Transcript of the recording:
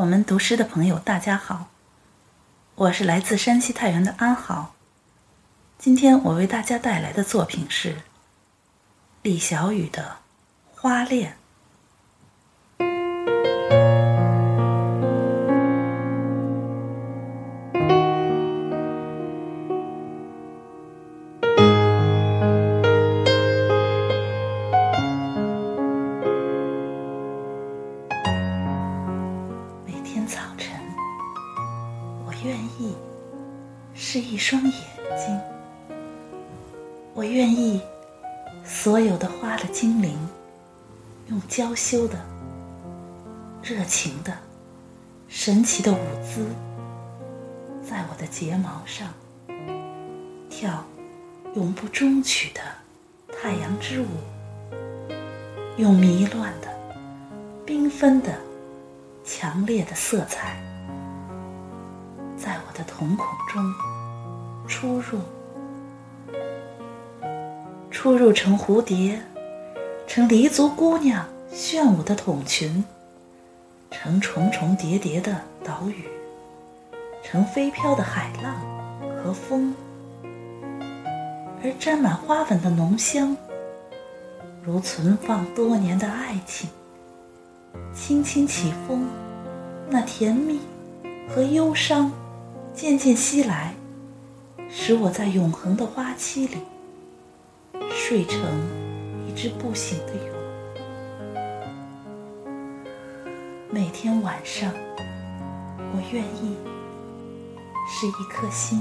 我们读诗的朋友，大家好，我是来自山西太原的安好。今天我为大家带来的作品是李小雨的《花恋》。愿意是一双眼睛，我愿意所有的花的精灵，用娇羞的、热情的、神奇的舞姿，在我的睫毛上跳永不终曲的太阳之舞，用迷乱的、缤纷的。强烈的色彩，在我的瞳孔中出入，出入成蝴蝶，成黎族姑娘炫舞的筒裙，成重重叠叠的岛屿，成飞飘的海浪和风，而沾满花粉的浓香，如存放多年的爱情。轻轻起风，那甜蜜和忧伤渐渐袭来，使我在永恒的花期里睡成一只不醒的蛹。每天晚上，我愿意是一颗心。